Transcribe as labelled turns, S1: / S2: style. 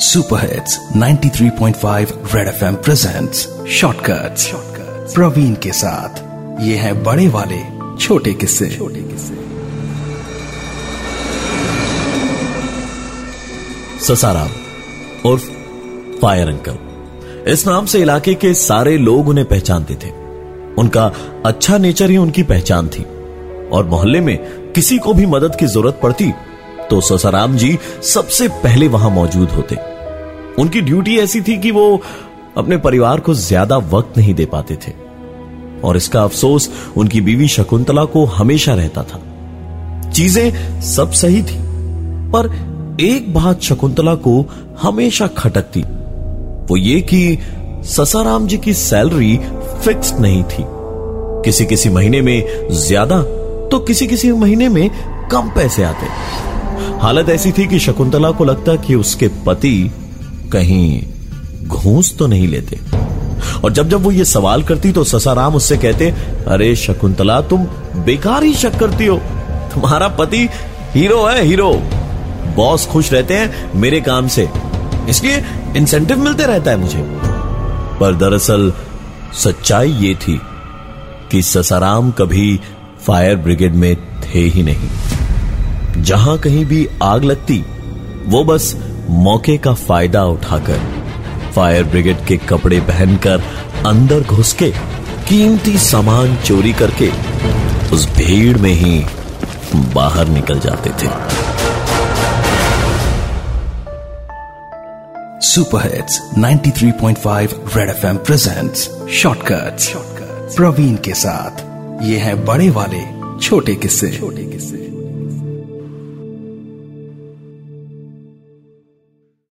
S1: Super hits 93.5 red FM presents shortcuts Praveen के साथ। ये है बड़े वाले छोटे किस्से। छोटे किस्से।
S2: ससाराम उर्फ़ फायर अंकल। इस नाम से इलाके के सारे लोग उन्हें पहचानते थे। उनका अच्छा नेचर ही उनकी पहचान थी। और मोहल्ले में किसी को भी मदद की ज़रूरत पड़ती तो ससाराम जी सबसे पहले वहाँ मौजूद होते। उनकी ड्यूटी ऐसी थी कि वो अपने परिवार को ज़्यादा वक्त नहीं दे पाते थे। और इसका अफसोस उनकी बीवी शकुंतला को हमेशा रहता था। चीज़ें सब सही थी, पर एक बात शकुंतला को हमेशा खटकती। वो ये कि ससाराम जी की सैलरी फिक्स नहीं थी। किसी किसी महीने में ज़्यादा तो किसी किसी महीने में कम पैसे आते। हालत ऐसी थी कि शकुंतला को लगता कि उसके पति कहीं घूस तो नहीं लेते। और जब जब वो ये सवाल करती तो ससाराम उससे कहते, अरे शकुंतला, तुम बेकार ही शक करती हो। तुम्हारा पति हीरो है, हीरो। बॉस खुश रहते हैं मेरे काम से। इसलिए इंसेंटिव मिलते रहता है मुझे। पर दरअसल सच्चाई ये थी कि ससाराम कभी फायर ब्रिगेड में थे ही नहीं। जहाँ कहीं भी आग लगती, वो बस मौके का फ़ायदा उठाकर फायर ब्रिगेड के कपड़े पहनकर अंदर घुस के कीमती सामान चोरी करके उस भीड़ में ही बाहर निकल जाते थे।
S1: Super hits 93.5 red FM presents shortcuts. Praveen के साथ। ये है बड़े वाले छोटे किस्से छोटे किस्से।